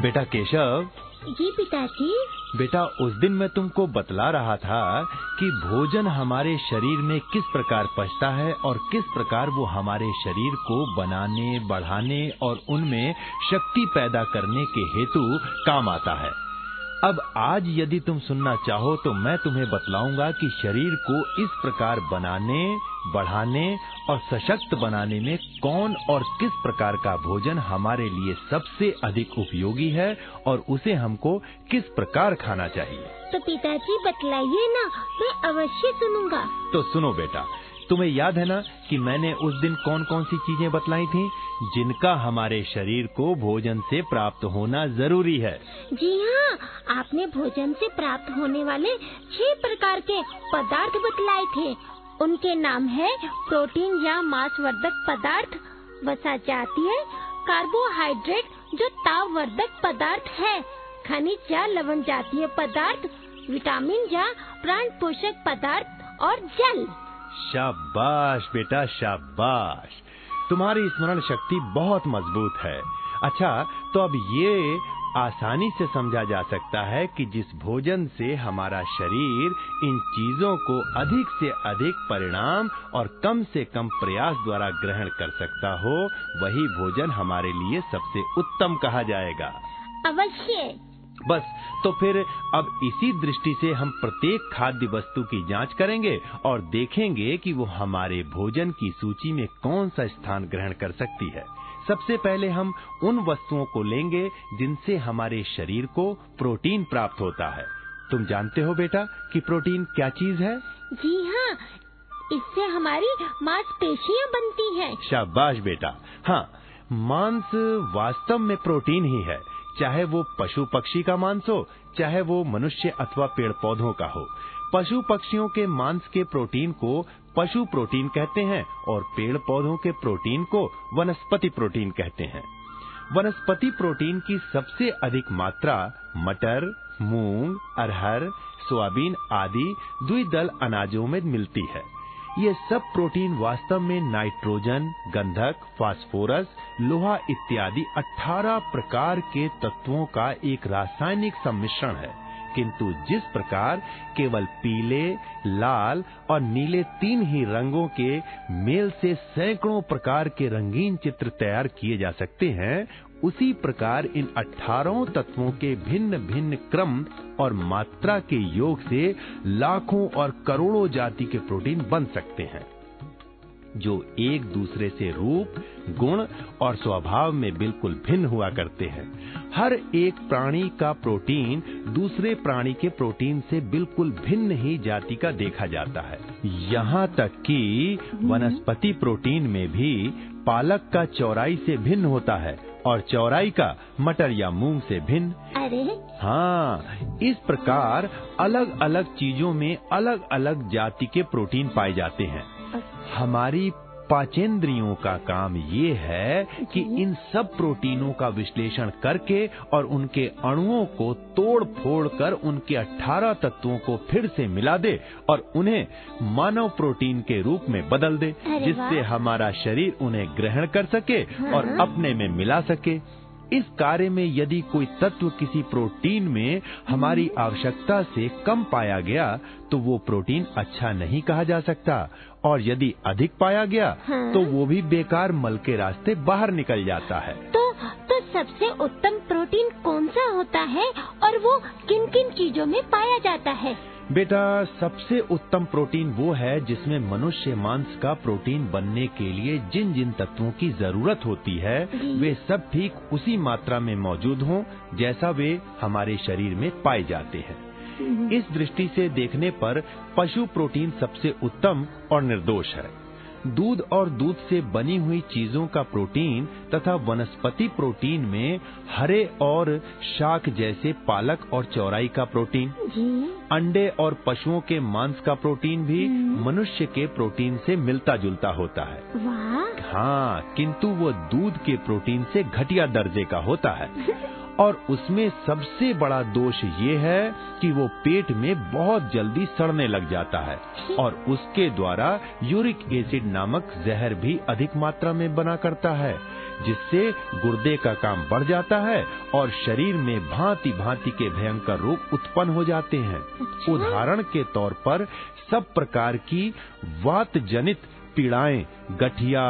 बेटा केशव। जी पिताजी। बेटा उस दिन मैं तुमको बतला रहा था कि भोजन हमारे शरीर में किस प्रकार पचता है और किस प्रकार वो हमारे शरीर को बनाने बढ़ाने और उनमें शक्ति पैदा करने के हेतु काम आता है। अब आज यदि तुम सुनना चाहो तो मैं तुम्हें बतलाऊँगा कि शरीर को इस प्रकार बनाने बढ़ाने और सशक्त बनाने में कौन और किस प्रकार का भोजन हमारे लिए सबसे अधिक उपयोगी है और उसे हमको किस प्रकार खाना चाहिए। तो पिताजी बतलाइए ना मैं अवश्य सुनूँगा। तो सुनो बेटा तुम्हें याद है ना कि मैंने उस दिन कौन कौन सी चीज़ें बतलाई थी, जिनका हमारे शरीर को भोजन से प्राप्त होना ज़रूरी है। जी हाँ आपने भोजन से प्राप्त होने वाले छह प्रकार के पदार्थ बतलाए थे। उनके नाम है प्रोटीन या मांसवर्धक पदार्थ, वसा जाती है, कार्बोहाइड्रेट, जो ताव वर्धक पदार्थ है, खनिज या लवण जातीय पदार्थ, विटामिन या प्राण पोषक पदार्थ और जल। शाबाश, बेटा, शाबाश। तुम्हारी स्मरण शक्ति बहुत मज़बूत है। अच्छा तो अब ये आसानी से समझा जा सकता है कि जिस भोजन से हमारा शरीर इन चीज़ों को अधिक से अधिक परिणाम और कम से कम प्रयास द्वारा ग्रहण कर सकता हो, वही भोजन हमारे लिए सबसे उत्तम कहा जाएगा। अवश्य। बस तो फिर अब इसी दृष्टि से हम प्रत्येक खाद्य वस्तु की जाँच करेंगे और देखेंगे कि वो हमारे भोजन की सूची में कौन सा स्थान ग्रहण कर सकती है। सबसे पहले हम उन वस्तुओं को लेंगे जिनसे हमारे शरीर को प्रोटीन प्राप्त होता है। तुम जानते हो बेटा कि प्रोटीन क्या चीज़ है? जी हाँ इससे हमारी मांसपेशियाँ बनती हैं। शाबाश बेटा। हाँ मांस वास्तव में प्रोटीन ही है। चाहे वो पशु पक्षी का मांस हो, चाहे वो मनुष्य अथवा पेड़ पौधों का हो। पशु पक्षियों के मांस के प्रोटीन को पशु प्रोटीन कहते हैं और पेड़ पौधों के प्रोटीन को वनस्पति प्रोटीन कहते हैं। वनस्पति प्रोटीन की सबसे अधिक मात्रा मटर, मूंग, अरहर, सोयाबीन आदि द्विदल अनाजों में मिलती है। ये सब प्रोटीन वास्तव में नाइट्रोजन, गंधक, फास्फोरस, लोहा इत्यादि 18 प्रकार के तत्वों का एक रासायनिक सम्मिश्रण है। किंतु जिस प्रकार केवल पीले, लाल और नीले तीन ही रंगों के मेल से सैकड़ों प्रकार के रंगीन चित्र तैयार किए जा सकते हैं उसी प्रकार इन अठारहों तत्वों के भिन्न भिन्न क्रम और मात्रा के योग से लाखों और करोड़ों जाति के प्रोटीन बन सकते हैं जो एक दूसरे से रूप गुण और स्वभाव में बिल्कुल भिन्न हुआ करते हैं। हर एक प्राणी का प्रोटीन दूसरे प्राणी के प्रोटीन से बिल्कुल भिन्न ही जाति का देखा जाता है। यहाँ तक कि वनस्पति प्रोटीन में भी पालक का चौराई से भिन्न होता है और चौराई का मटर या मूंग से भिन्न। अरे। हाँ इस प्रकार अलग अलग चीज़ों में अलग अलग जाति के प्रोटीन पाए जाते हैं। हमारी पाचेंद्रियों का काम ये है कि इन सब प्रोटीनों का विश्लेषण करके और उनके अणुओं को तोड़ फोड़ कर उनके 18 तत्वों को फिर से मिला दे और उन्हें मानव प्रोटीन के रूप में बदल दे जिससे हमारा शरीर उन्हें ग्रहण कर सके और अपने में मिला सके। इस कार्य में यदि कोई तत्व किसी प्रोटीन में हमारी आवश्यकता से कम पाया गया तो वो प्रोटीन अच्छा नहीं कहा जा सकता। और यदि अधिक पाया गया हाँ। तो वो भी बेकार मल के रास्ते बाहर निकल जाता है। तो तो सबसे उत्तम प्रोटीन कौन सा होता है और वो किन किन चीज़ों में पाया जाता है? बेटा सबसे उत्तम प्रोटीन वो है जिसमें मनुष्य मांस का प्रोटीन बनने के लिए जिन जिन तत्वों की ज़रूरत होती है वे सब ठीक उसी मात्रा में मौजूद हों जैसा वे हमारे शरीर में पाए जाते हैं। इस दृष्टि से देखने पर पशु प्रोटीन सबसे उत्तम और निर्दोष है। दूध और दूध से बनी हुई चीज़ों का प्रोटीन तथा वनस्पति प्रोटीन में हरे और शाक जैसे पालक और चौराई का प्रोटीन अंडे और पशुओं के मांस का प्रोटीन भी मनुष्य के प्रोटीन से मिलता जुलता होता है। हाँ किंतु वो दूध के प्रोटीन से घटिया दर्जे का होता है। और उसमें सबसे बड़ा दोष ये है कि वो पेट में बहुत जल्दी सड़ने लग जाता है और उसके द्वारा यूरिक एसिड नामक जहर भी अधिक मात्रा में बना करता है जिससे गुर्दे का काम बढ़ जाता है और शरीर में भांति भांति के भयंकर रोग उत्पन्न हो जाते हैं अच्छा। उदाहरण के तौर पर सब प्रकार की वात जनित पीड़ाएँ गठिया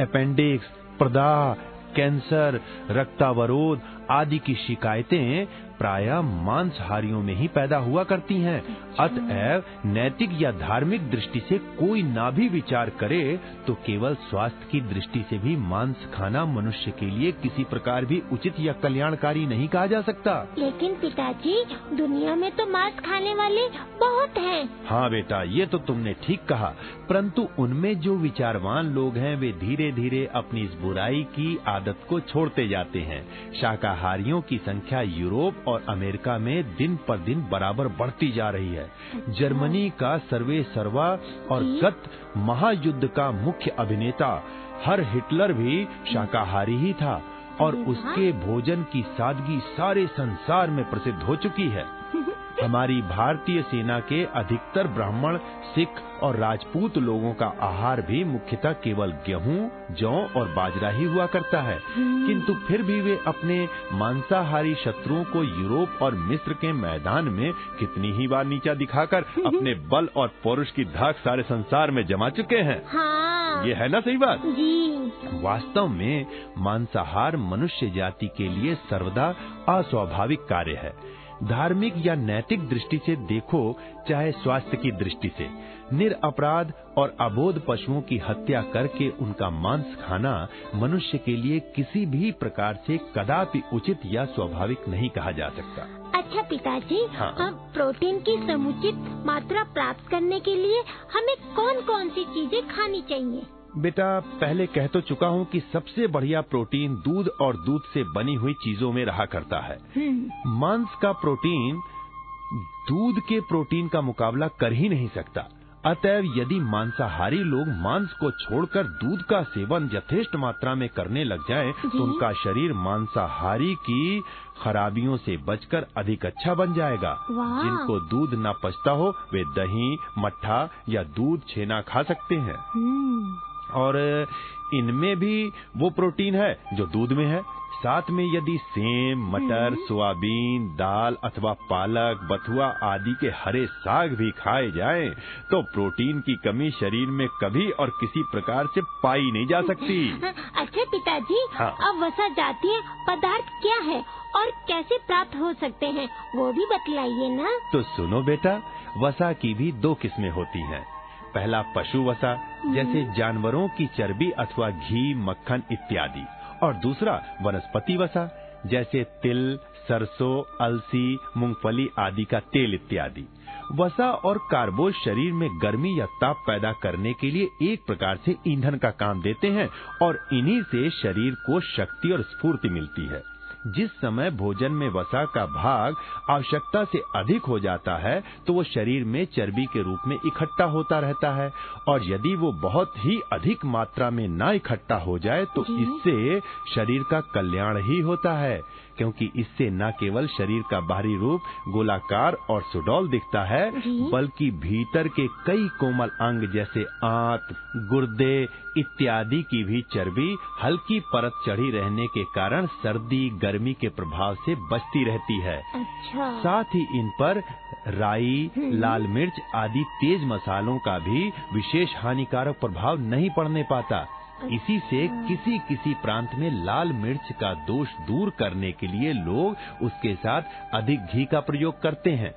अपेंडिक्स प्रदाह कैंसर रक्तावरोध आदि की शिकायतें प्रायः मांसहारियों में ही पैदा हुआ करती हैं। अतएव नैतिक या धार्मिक दृष्टि से कोई ना भी विचार करे तो केवल स्वास्थ्य की दृष्टि से भी मांस खाना मनुष्य के लिए किसी प्रकार भी उचित या कल्याणकारी नहीं कहा जा सकता। लेकिन पिताजी दुनिया में तो मांस खाने वाले बहुत हैं। हाँ बेटा ये तो तुमने ठीक कहा परंतु उनमें जो विचारवान लोग हैं वे धीरे धीरे अपनी इस बुराई की आदत को छोड़ते जाते हैं। शाकाहारियों की संख्या यूरोप और अमेरिका में दिन पर दिन बराबर बढ़ती जा रही है। जर्मनी का सर्वे सर्वा और। गत महायुद्ध का मुख्य अभिनेता हर हिटलर भी शाकाहारी ही था और उसके भोजन की सादगी सारे संसार में प्रसिद्ध हो चुकी है। हमारी भारतीय सेना के अधिकतर ब्राह्मण सिख और राजपूत लोगों का आहार भी मुख्यतः केवल गेहूँ जौ और बाजरा ही हुआ करता है। किंतु फिर भी वे अपने मांसाहारी शत्रुओं को यूरोप और मिस्र के मैदान में कितनी ही बार नीचा दिखाकर अपने बल और पौरुष की धाक सारे संसार में जमा चुके हैं। हाँ। ये है ना सही बात? जी। वास्तव में मांसाहार मनुष्य जाति के लिए सर्वदा अस्वाभाविक कार्य है। धार्मिक या नैतिक दृष्टि से देखो चाहे स्वास्थ्य की दृष्टि से। निरअपराध और अबोध पशुओं की हत्या करके उनका मांस खाना मनुष्य के लिए किसी भी प्रकार से कदापि उचित या स्वाभाविक नहीं कहा जा सकता। अच्छा पिताजी हाँ। हम प्रोटीन की समुचित मात्रा प्राप्त करने के लिए हमें कौन कौन सी चीज़ें खानी चाहिए? बेटा पहले कह तो चुका हूँ कि सबसे बढ़िया प्रोटीन दूध और दूध से बनी हुई चीज़ों में रहा करता है। हम्म, मांस का प्रोटीन दूध के प्रोटीन का मुकाबला कर ही नहीं सकता। अतएव यदि मांसाहारी लोग मांस को छोड़कर दूध का सेवन यथेष्ट मात्रा में करने लग जाएँ, तो उनका शरीर मांसाहारी की खराबियों से बचकर अधिक अच्छा बन जाएगा। जिनको दूध न पचता हो वे दही मट्ठा या दूध छेना खा सकते हैं। हम्म, और इनमें भी वो प्रोटीन है जो दूध में है। साथ में यदि सेम मटर सोयाबीन दाल अथवा पालक बथुआ आदि के हरे साग भी खाए जाएँ, तो प्रोटीन की कमी शरीर में कभी और किसी प्रकार से पाई नहीं जा सकती। अच्छा पिताजी हाँ। अब वसा जातीय पदार्थ क्या है और कैसे प्राप्त हो सकते हैं? वो भी बतलाइए ना। तो सुनो बेटा वसा की भी दो किस्में होती हैं। पहला पशु वसा जैसे जानवरों की चर्बी अथवा घी मक्खन इत्यादि। और दूसरा वनस्पति वसा जैसे तिल सरसों अलसी मूंगफली आदि का तेल इत्यादि। वसा और कार्बोज शरीर में गर्मी या ताप पैदा करने के लिए एक प्रकार से ईंधन का काम देते हैं और इन्हीं से शरीर को शक्ति और स्फूर्ति मिलती है। जिस समय भोजन में वसा का भाग आवश्यकता से अधिक हो जाता है तो वो शरीर में चर्बी के रूप में इकट्ठा होता रहता है। और यदि वो बहुत ही अधिक मात्रा में ना इकट्ठा हो जाए तो इससे शरीर का कल्याण ही होता है। क्योंकि इससे न केवल शरीर का बाहरी रूप गोलाकार और सुडौल दिखता है बल्कि भीतर के कई कोमल अंग जैसे आंत गुर्दे इत्यादि की भी चर्बी हल्की परत चढ़ी रहने के कारण सर्दी गर्मी के प्रभाव से बचती रहती है। अच्छा। साथ ही इन पर राई हम्म। लाल मिर्च आदि तेज मसालों का भी विशेष हानिकारक प्रभाव नहीं पड़ने पाता। इसी से अच्छा। किसी किसी प्रांत में लाल मिर्च का दोष दूर करने के लिए लोग उसके साथ अधिक घी का प्रयोग करते हैं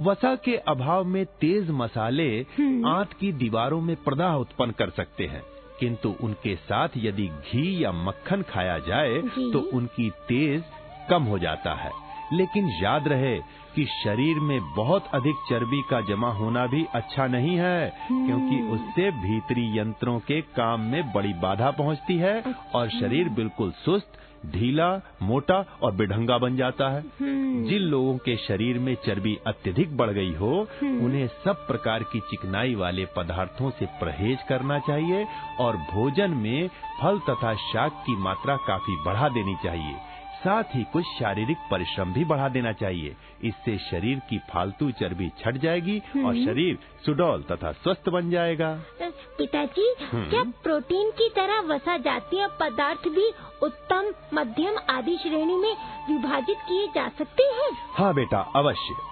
वसा के अभाव में तेज मसाले हम्म। आंत की दीवारों में प्रदाह उत्पन्न कर सकते हैं किंतु उनके साथ यदि घी या मक्खन खाया जाए तो उनकी तेज कम हो जाता है लेकिन याद रहे कि शरीर में बहुत अधिक चर्बी का जमा होना भी अच्छा नहीं है क्योंकि उससे भीतरी यंत्रों के काम में बड़ी बाधा पहुँचती है और शरीर बिल्कुल सुस्त ढीला मोटा और बेढंगा बन जाता है। हम्म, जिन लोगों के शरीर में चर्बी अत्यधिक बढ़ गई हो हम्म। उन्हें सब प्रकार की चिकनाई वाले पदार्थों से परहेज करना चाहिए और भोजन में फल तथा शाक की मात्रा काफ़ी बढ़ा देनी चाहिए। साथ ही कुछ शारीरिक परिश्रम भी बढ़ा देना चाहिए इससे शरीर की फालतू चर्बी छट जाएगी और हम्म। शरीर सुडौल तथा स्वस्थ बन जाएगा पिताजी हम्म। क्या प्रोटीन की तरह वसा जातीय पदार्थ भी उत्तम मध्यम आदि श्रेणी में विभाजित किए जा सकते हैं हाँ बेटा अवश्य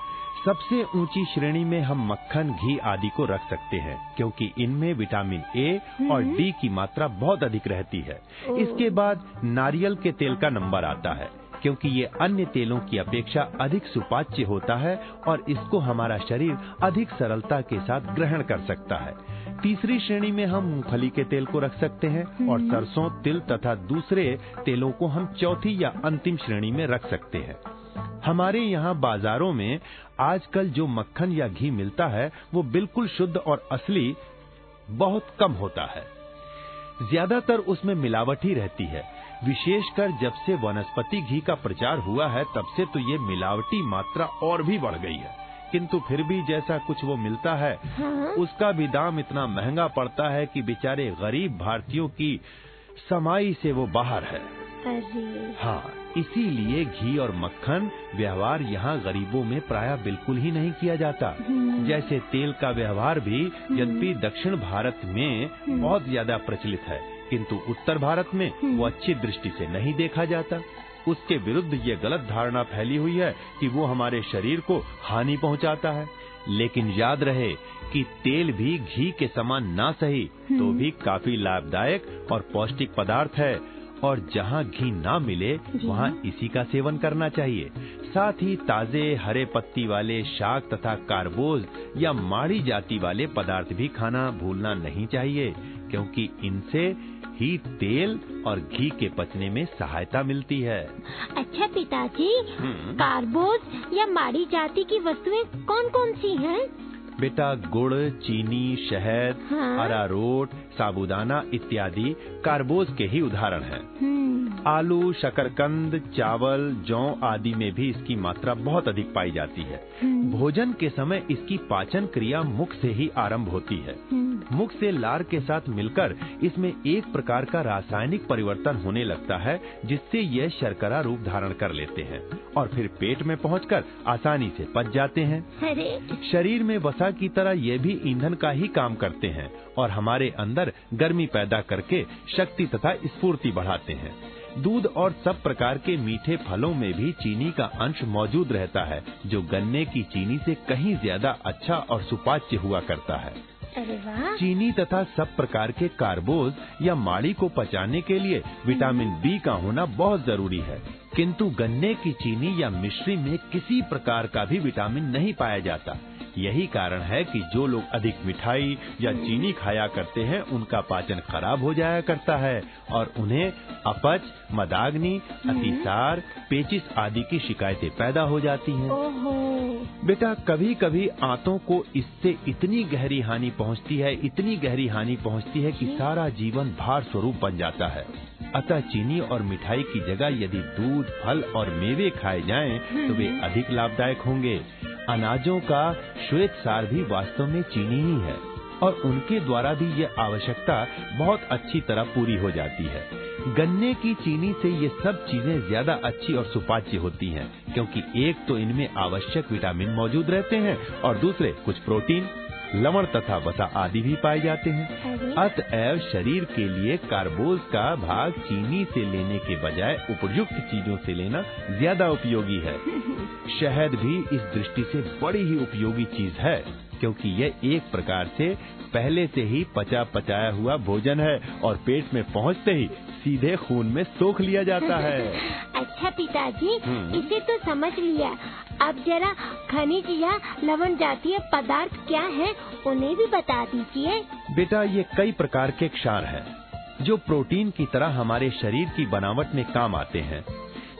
सबसे ऊँची श्रेणी में हम मक्खन घी आदि को रख सकते हैं क्योंकि इनमें विटामिन ए और डी की मात्रा बहुत अधिक रहती है। इसके बाद नारियल के तेल का नंबर आता है क्योंकि ये अन्य तेलों की अपेक्षा अधिक सुपाच्य होता है और इसको हमारा शरीर अधिक सरलता के साथ ग्रहण कर सकता है। तीसरी श्रेणी में हम मूंगफली के तेल को रख सकते हैं और सरसों तिल तथा दूसरे तेलों को हम चौथी या अंतिम श्रेणी में रख सकते हैं। हमारे यहाँ बाजारों में आजकल जो मक्खन या घी मिलता है वो बिल्कुल शुद्ध और असली बहुत कम होता है। ज़्यादातर उसमें मिलावट ही रहती है। विशेषकर जब से वनस्पति घी का प्रचार हुआ है तब से तो ये मिलावटी मात्रा और भी बढ़ गई है। किंतु फिर भी जैसा कुछ वो मिलता है हाँ। उसका भी दाम इतना महँगा पड़ता है कि बेचारे गरीब भारतीयों की समाई से वो बाहर है। अरे हाँ। इसीलिए घी और मक्खन व्यवहार यहाँ गरीबों में प्राय बिल्कुल ही नहीं किया जाता। हम्म। जैसे तेल का व्यवहार भी यद्यपि दक्षिण भारत में बहुत ज़्यादा प्रचलित है किंतु उत्तर भारत में वो अच्छी दृष्टि से नहीं देखा जाता। उसके विरुद्ध ये गलत धारणा फैली हुई है कि वो हमारे शरीर को हानि पहुंचाता है। लेकिन याद रहे कि तेल भी घी के समान ना सही तो भी काफ़ी लाभदायक और पौष्टिक पदार्थ है। और जहाँ घी ना मिले वहाँ इसी का सेवन करना चाहिए साथ ही ताजे हरे पत्ती वाले शाक तथा कार्बोज या माड़ी जाति वाले पदार्थ भी खाना भूलना नहीं चाहिए क्योंकि इनसे ही तेल और घी के पचने में सहायता मिलती है अच्छा पिताजी हम्म। कार्बोज या माड़ी जाति की वस्तुएँ कौन कौन सी हैं बेटा गुड़ चीनी शहद हाँ। अरारोट साबूदाना इत्यादि कार्बोज के ही उदाहरण हैं। हम्म, आलू शकरकंद चावल जौ आदि में भी इसकी मात्रा बहुत अधिक पाई जाती है। हम्म, भोजन के समय इसकी पाचन क्रिया मुख से ही आरंभ होती है। हम्म, मुख से लार के साथ मिलकर इसमें एक प्रकार का रासायनिक परिवर्तन होने लगता है जिससे यह शर्करा रूप धारण कर लेते हैं और फिर पेट में पहुंचकर आसानी से पच जाते हैं। शरीर में वसा की तरह ये भी ईंधन का ही काम करते हैं और हमारे अंदर गर्मी पैदा करके शक्ति तथा स्फूर्ति बढ़ाते हैं। दूध और सब प्रकार के मीठे फलों में भी चीनी का अंश मौजूद रहता है जो गन्ने की चीनी से कहीं ज़्यादा अच्छा और सुपाच्य हुआ करता है। चीनी तथा सब प्रकार के कार्बोज या माड़ी को पचाने के लिए विटामिन बी का होना बहुत ज़रूरी है। किंतु गन्ने की चीनी या मिश्री में किसी प्रकार का भी विटामिन नहीं पाया जाता। यही कारण है कि जो लोग अधिक मिठाई या चीनी खाया करते हैं उनका पाचन खराब हो जाया करता है और उन्हें अपच मदाग्नि अतिसार पेचिस आदि की शिकायतें पैदा हो जाती हैं। बेटा कभी कभी आंतों को इससे इतनी गहरी हानि पहुँचती है इतनी गहरी हानि पहुँचती है कि सारा जीवन भार स्वरूप बन जाता है। अतः चीनी और मिठाई की जगह यदि दूध फल और मेवे खाए जाएँ तो वे अधिक लाभदायक होंगे। अनाजों का श्वेत सार भी वास्तव में चीनी ही है, और उनके द्वारा भी ये आवश्यकता बहुत अच्छी तरह पूरी हो जाती है। गन्ने की चीनी से ये सब चीज़ें ज़्यादा अच्छी और सुपाच्य होती हैं, क्योंकि एक तो इनमें आवश्यक विटामिन मौजूद रहते हैं, और दूसरे कुछ प्रोटीन लवण तथा वसा आदि भी पाए जाते हैं। अतएव शरीर के लिए कार्बोज का भाग चीनी से लेने के बजाय उपयुक्त चीज़ों से लेना ज़्यादा उपयोगी है। शहद भी इस दृष्टि से बड़ी ही उपयोगी चीज़ है। क्योंकि यह एक प्रकार से पहले से ही पचा पचाया हुआ भोजन है और पेट में पहुँचते ही सीधे खून में सोख लिया जाता है। अच्छा पिताजी हम्म। इसे तो समझ लिया। अब जरा खनिज या लवण जातीय पदार्थ क्या है उन्हें भी बता दीजिए। बेटा ये कई प्रकार के क्षार हैं जो प्रोटीन की तरह हमारे शरीर की बनावट में काम आते हैं।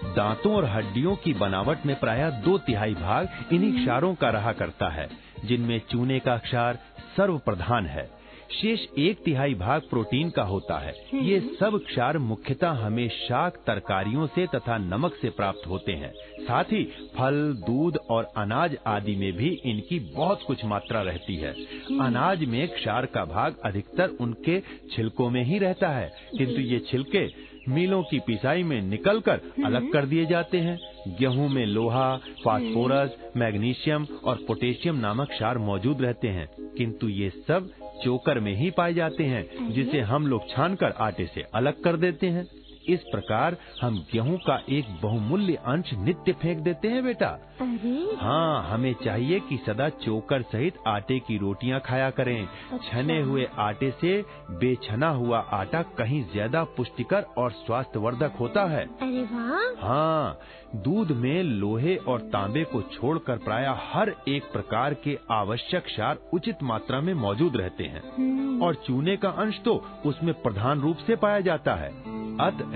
दांतों और हड्डियों की बनावट में प्राय दो तिहाई भाग इन्हीं क्षारों का रहा करता है। जिनमें चूने का क्षार सर्व प्रधान है। शेष एक तिहाई भाग प्रोटीन का होता है। ये सब क्षार मुख्यतः हमें शाक तरकारियों से तथा नमक से प्राप्त होते हैं। साथ ही फल दूध और अनाज आदि में भी इनकी बहुत कुछ मात्रा रहती है। अनाज में क्षार का भाग अधिकतर उनके छिलकों में ही रहता है। किंतु ये छिलके मिलों की पिसाई में निकलकर अलग कर दिए जाते हैं। गेहूँ में लोहा फास्फोरस मैग्नीशियम और पोटेशियम नामक क्षार मौजूद रहते हैं। किंतु ये सब चोकर में ही पाए जाते हैं जिसे हम लोग छानकर आटे से अलग कर देते हैं। इस प्रकार हम गेहूँ का एक बहुमूल्य अंश नित्य फेंक देते हैं बेटा। अरे। हाँ हमें चाहिए कि सदा चोकर सहित आटे की रोटियाँ खाया करें। अच्छा। छने हुए आटे से बेछना हुआ आटा कहीं ज़्यादा पुष्टिकर और स्वास्थ्यवर्धक होता है। अरे वाह। हाँ दूध में लोहे और तांबे को छोड़कर प्राय हर एक प्रकार के आवश्यक क्षार उचित मात्रा में मौजूद रहते हैं। हम्म, और चूने का अंश तो उसमें प्रधान रूप से पाया जाता है।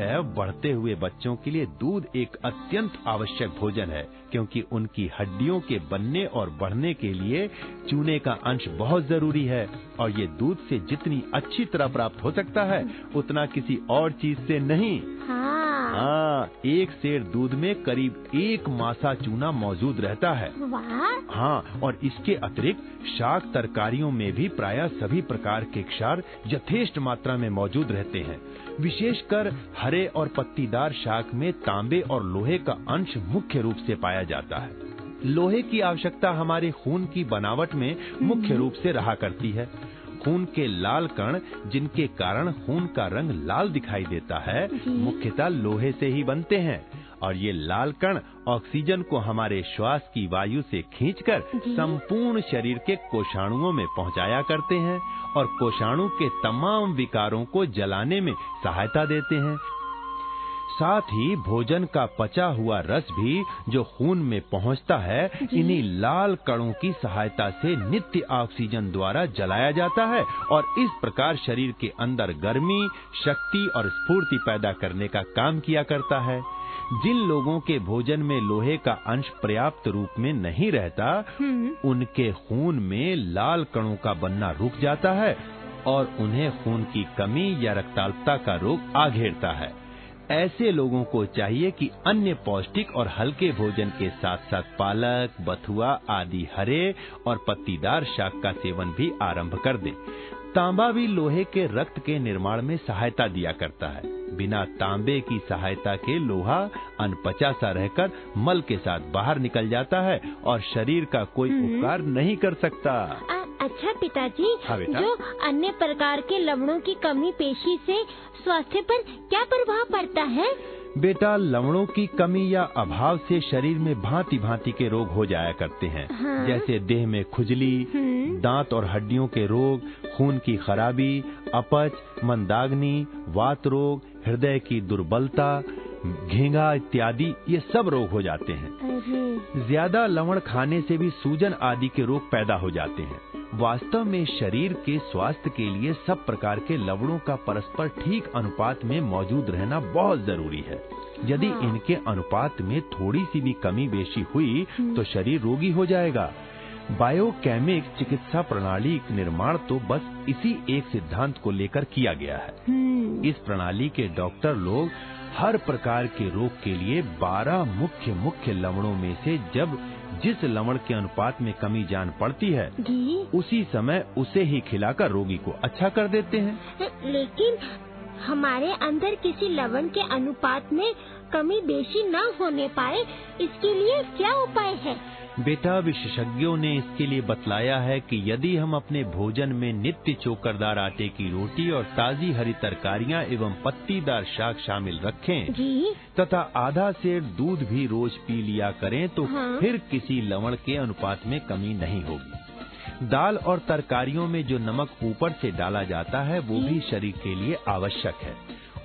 अतएव बढ़ते हुए बच्चों के लिए दूध एक अत्यंत आवश्यक भोजन है क्योंकि उनकी हड्डियों के बनने और बढ़ने के लिए चूने का अंश बहुत ज़रूरी है और ये दूध से जितनी अच्छी तरह प्राप्त हो सकता है उतना किसी और चीज़ से नहीं। हाँ। हाँ एक सेर दूध में करीब एक मासा चूना मौजूद रहता है। हाँ और इसके अतिरिक्त शाक तरकारियों में भी प्राय सभी प्रकार के क्षार यथेष्ट मात्रा में मौजूद रहते हैं। विशेषकर हरे और पत्तीदार शाक में तांबे और लोहे का अंश मुख्य रूप से पाया जाता है। लोहे की आवश्यकता हमारे खून की बनावट में मुख्य रूप से रहा करती है। खून के लाल कण जिनके कारण खून का रंग लाल दिखाई देता है मुख्यतः लोहे से ही बनते हैं। और ये लाल कण ऑक्सीजन को हमारे श्वास की वायु से खींचकर। संपूर्ण शरीर के कोषाणुओं में पहुँचाया करते हैं। और कोषाणु के तमाम विकारों को जलाने में सहायता देते हैं। साथ ही भोजन का पचा हुआ रस भी जो खून में पहुँचता है इन्हीं लाल कणों की सहायता से नित्य ऑक्सीजन द्वारा जलाया जाता है और इस प्रकार शरीर के अंदर गर्मी शक्ति और स्फूर्ति पैदा करने का काम किया करता है। जिन लोगों के भोजन में लोहे का अंश पर्याप्त रूप में नहीं रहता हम्म, उनके खून में लाल कणों का बनना रुक जाता है और उन्हें खून की कमी या रक्ताल्पता का रोग आ घेरता है। ऐसे लोगों को चाहिए कि अन्य पौष्टिक और हल्के भोजन के साथ साथ पालक बथुआ आदि हरे और पत्तीदार शाक का सेवन भी आरंभ कर दें। तांबा भी लोहे के रक्त के निर्माण में सहायता दिया करता है। बिना तांबे की सहायता के लोहा अनपचा सा रहकर मल के साथ बाहर निकल जाता है और शरीर का कोई उपकार नहीं कर सकता। अच्छा पिताजी हाँ, बेटा। जो अन्य प्रकार के लवणों की कमी पेशी से स्वास्थ्य पर क्या प्रभाव पड़ता है बेटा लवणों की कमी या अभाव से शरीर में भांति भांति के रोग हो जाया करते हैं हाँ। जैसे देह में खुजली हम्म। दांत और हड्डियों के रोग खून की खराबी अपच मंदाग्नि वात रोग हृदय की दुर्बलता घेंगा इत्यादि ये सब रोग हो जाते हैं ज़्यादा लवण खाने से भी सूजन आदि के रोग पैदा हो जाते हैं वास्तव में शरीर के स्वास्थ्य के लिए सब प्रकार के लवणों का परस्पर ठीक अनुपात में मौजूद रहना बहुत ज़रूरी है। यदि हाँ। इनके अनुपात में थोड़ी सी भी कमी बेशी हुई तो शरीर रोगी हो जाएगा। बायोकेमिक चिकित्सा प्रणाली का निर्माण तो बस इसी एक सिद्धांत को लेकर किया गया है। हम्म, इस प्रणाली के डॉक्टर लोग हर प्रकार के रोग के लिए 12 मुख्य मुख्य लवणों में से जब जिस लवण के अनुपात में कमी जान पड़ती है जी। उसी समय उसे ही खिलाकर रोगी को अच्छा कर देते हैं। लेकिन हमारे अंदर किसी लवण के अनुपात में कमी बेशी न होने पाए इसके लिए क्या उपाय है? बेटा विशेषज्ञों ने इसके लिए बतलाया है कि यदि हम अपने भोजन में नित्य चोकरदार आटे की रोटी और ताजी हरी तरकारियाँ एवं पत्तीदार शाक शामिल रखें जी। तथा आधा सेर दूध भी रोज पी लिया करें तो हाँ। फिर किसी लवण के अनुपात में कमी नहीं होगी। दाल और तरकारियों में जो नमक ऊपर से डाला जाता है वो भी शरीर के लिए आवश्यक है।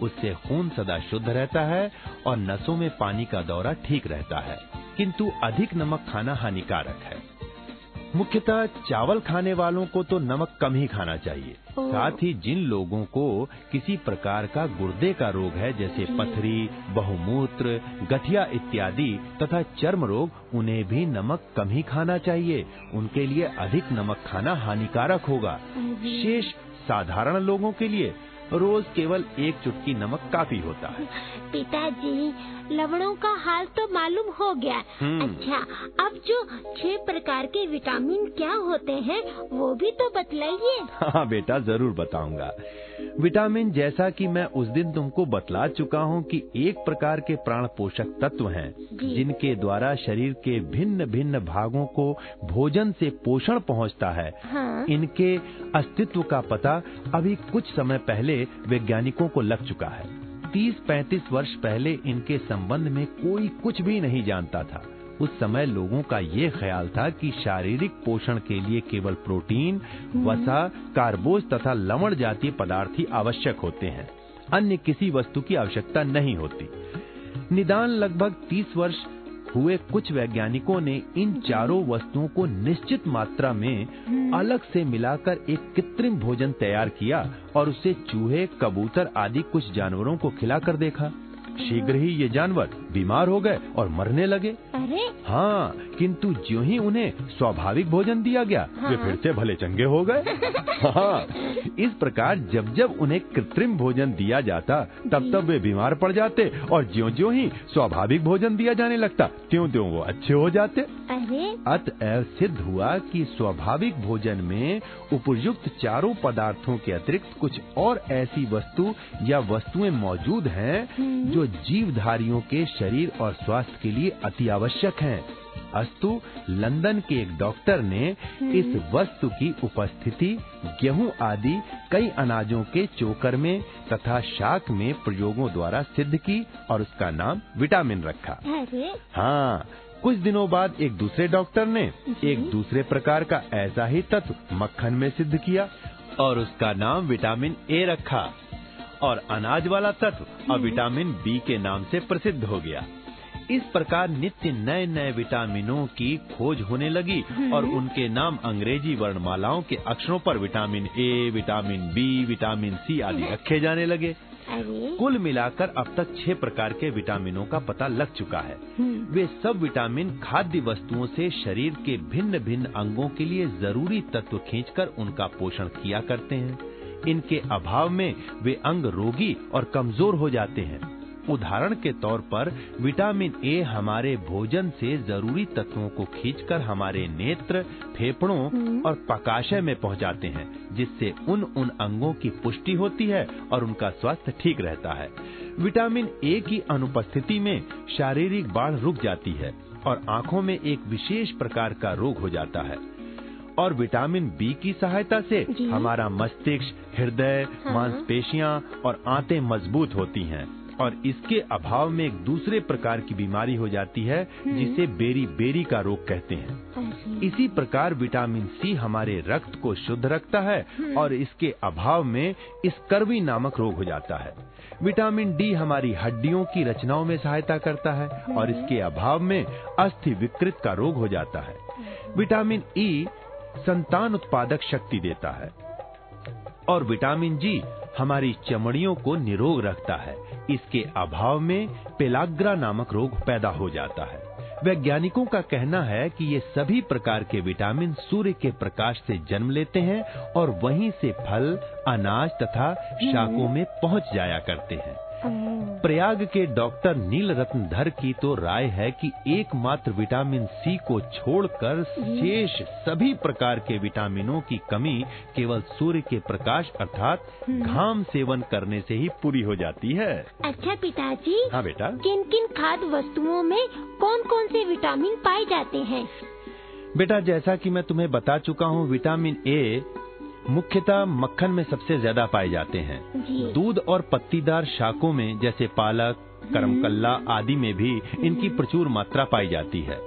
उससे खून सदा शुद्ध रहता है और नसों में पानी का दौरा ठीक रहता है। किंतु अधिक नमक खाना हानिकारक है। मुख्यतः चावल खाने वालों को तो नमक कम ही खाना चाहिए। साथ ही जिन लोगों को किसी प्रकार का गुर्दे का रोग है जैसे पथरी बहुमूत्र गठिया इत्यादि तथा चर्म रोग उन्हें भी नमक कम ही खाना चाहिए। उनके लिए अधिक नमक खाना हानिकारक होगा। शेष साधारण लोगों के लिए रोज केवल एक चुटकी नमक काफ़ी होता है। पिताजी लवणों का हाल तो मालूम हो गया। हम्म। अच्छा अब जो छह प्रकार के विटामिन क्या होते हैं वो भी तो बतलाइए। हाँ बेटा ज़रूर बताऊँगा। विटामिन जैसा कि मैं उस दिन तुमको बतला चुका हूँ कि एक प्रकार के प्राण पोषक तत्व हैं जिनके द्वारा शरीर के भिन्न भिन्न भागों को भोजन से पोषण पहुँचता है। हाँ। इनके अस्तित्व का पता अभी कुछ समय पहले वैज्ञानिकों को लग चुका है। 30-35 वर्ष पहले इनके संबंध में कोई कुछ भी नहीं जानता था। उस समय लोगों का ये ख्याल था कि शारीरिक पोषण के लिए केवल प्रोटीन वसा कार्बोज तथा लवण जातीय पदार्थ ही आवश्यक होते हैं। अन्य किसी वस्तु की आवश्यकता नहीं होती। निदान लगभग 30 वर्ष हुए कुछ वैज्ञानिकों ने इन चारों वस्तुओं को निश्चित मात्रा में अलग से मिलाकर एक कृत्रिम भोजन तैयार किया और उसे चूहे कबूतर आदि कुछ जानवरों को खिलाकर देखा। शीघ्र ही ये जानवर बीमार हो गए और मरने लगे। अरे। हाँ किंतु जो ही उन्हें स्वाभाविक भोजन दिया गया हाँ। वे। फिर से भले चंगे हो गए। हाँ इस प्रकार जब जब उन्हें कृत्रिम भोजन दिया जाता तब तब वे बीमार पड़ जाते और ज्यों ज्यों ही स्वाभाविक भोजन दिया जाने लगता त्यों त्यों वो अच्छे हो जाते। अतएव सिद्ध हुआ कि स्वाभाविक भोजन में उपयुक्त चारों पदार्थों के अतिरिक्त कुछ और ऐसी वस्तु या वस्तुएँ मौजूद हैं जो जीवधारियों के शरीर और स्वास्थ्य के लिए अति आवश्यक हैं। अस्तु लंदन के एक डॉक्टर ने इस वस्तु की उपस्थिति गेहूँ आदि कई अनाजों के चोकर में तथा शाक में प्रयोगों द्वारा सिद्ध की और उसका नाम विटामिन रखा। हाँ कुछ दिनों बाद एक दूसरे डॉक्टर ने एक दूसरे प्रकार का ऐसा ही तत्व मक्खन में सिद्ध किया और उसका नाम विटामिन ए रखा। और अनाज वाला तत्व अब विटामिन बी के नाम से प्रसिद्ध हो गया। इस प्रकार नित्य नए नए विटामिनों की खोज होने लगी और उनके नाम अंग्रेज़ी वर्णमालाओं के अक्षरों पर vitamin A vitamin B vitamin C आदि रखे जाने लगे। कुल मिलाकर अब तक छह प्रकार के विटामिनों का पता लग चुका है। हम्म, वे सब विटामिन खाद्य वस्तुओं से शरीर के भिन्न भिन्न अंगों के लिए ज़रूरी तत्व खींचकर उनका पोषण किया करते हैं। इनके अभाव में वे अंग रोगी और कमज़ोर हो जाते हैं। उदाहरण के तौर पर विटामिन ए हमारे भोजन से ज़रूरी तत्वों को खींचकर हमारे नेत्र फेफड़ों और पकाशय में पहुंचाते हैं जिससे उन उन अंगों की पुष्टि होती है और उनका स्वास्थ्य ठीक रहता है। विटामिन ए की अनुपस्थिति में शारीरिक बाढ़ रुक जाती है और आँखों में एक विशेष प्रकार का रोग हो जाता है। और विटामिन बी की सहायता से हमारा मस्तिष्क हृदय हाँ। मांसपेशियाँ और आंतें मज़बूत होती हैं। और इसके अभाव में एक दूसरे प्रकार की बीमारी हो जाती है जिसे बेरी बेरी का रोग कहते हैं। इसी प्रकार विटामिन सी हमारे रक्त को शुद्ध रखता है और इसके अभाव में स्कर्वी नामक रोग हो जाता है। विटामिन डी हमारी हड्डियों की रचनाओं में सहायता करता है और इसके अभाव में अस्थि विकृत का रोग हो जाता है। विटामिन ई संतान उत्पादक शक्ति देता है। और विटामिन जी हमारी चमड़ियों को निरोग रखता है। इसके अभाव में पेलाग्रा नामक रोग पैदा हो जाता है। वैज्ञानिकों का कहना है कि ये सभी प्रकार के विटामिन सूर्य के प्रकाश से जन्म लेते हैं और वहीं से फल अनाज तथा शाकों में पहुँच जाया करते हैं। प्रयाग के डॉक्टर नील रत्न धर की तो राय है कि एकमात्र विटामिन सी को छोड़कर शेष सभी प्रकार के विटामिनों की कमी केवल सूर्य के प्रकाश अर्थात घाम सेवन करने से ही पूरी हो जाती है। अच्छा पिताजी हाँ बेटा। किन किन खाद्य वस्तुओं में कौन कौन से विटामिन पाए जाते हैं? बेटा जैसा कि मैं तुम्हें बता चुका हूँ विटामिन ए मुख्यतः मक्खन में सबसे ज़्यादा पाए जाते हैं। दूध और पत्तीदार शाकों में जैसे पालक करमकल्ला आदि में भी इनकी प्रचुर मात्रा पाई जाती है।